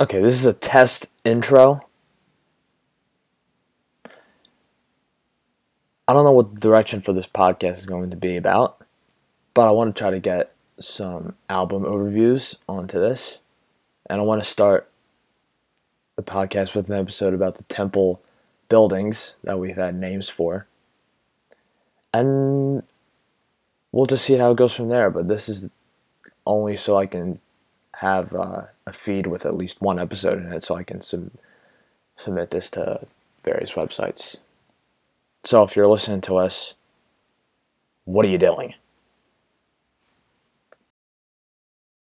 Okay, this is a test intro. I don't know what the direction for this podcast is going to be about, but I want to try to get some album overviews onto this. And I want to start the podcast with an episode about the temple buildings that we've had names for. And we'll just see how it goes from there. But this is only so I can have uh, a feed with at least one episode in it so I can sub- submit this to various websites. So if you're listening to us, what are you doing?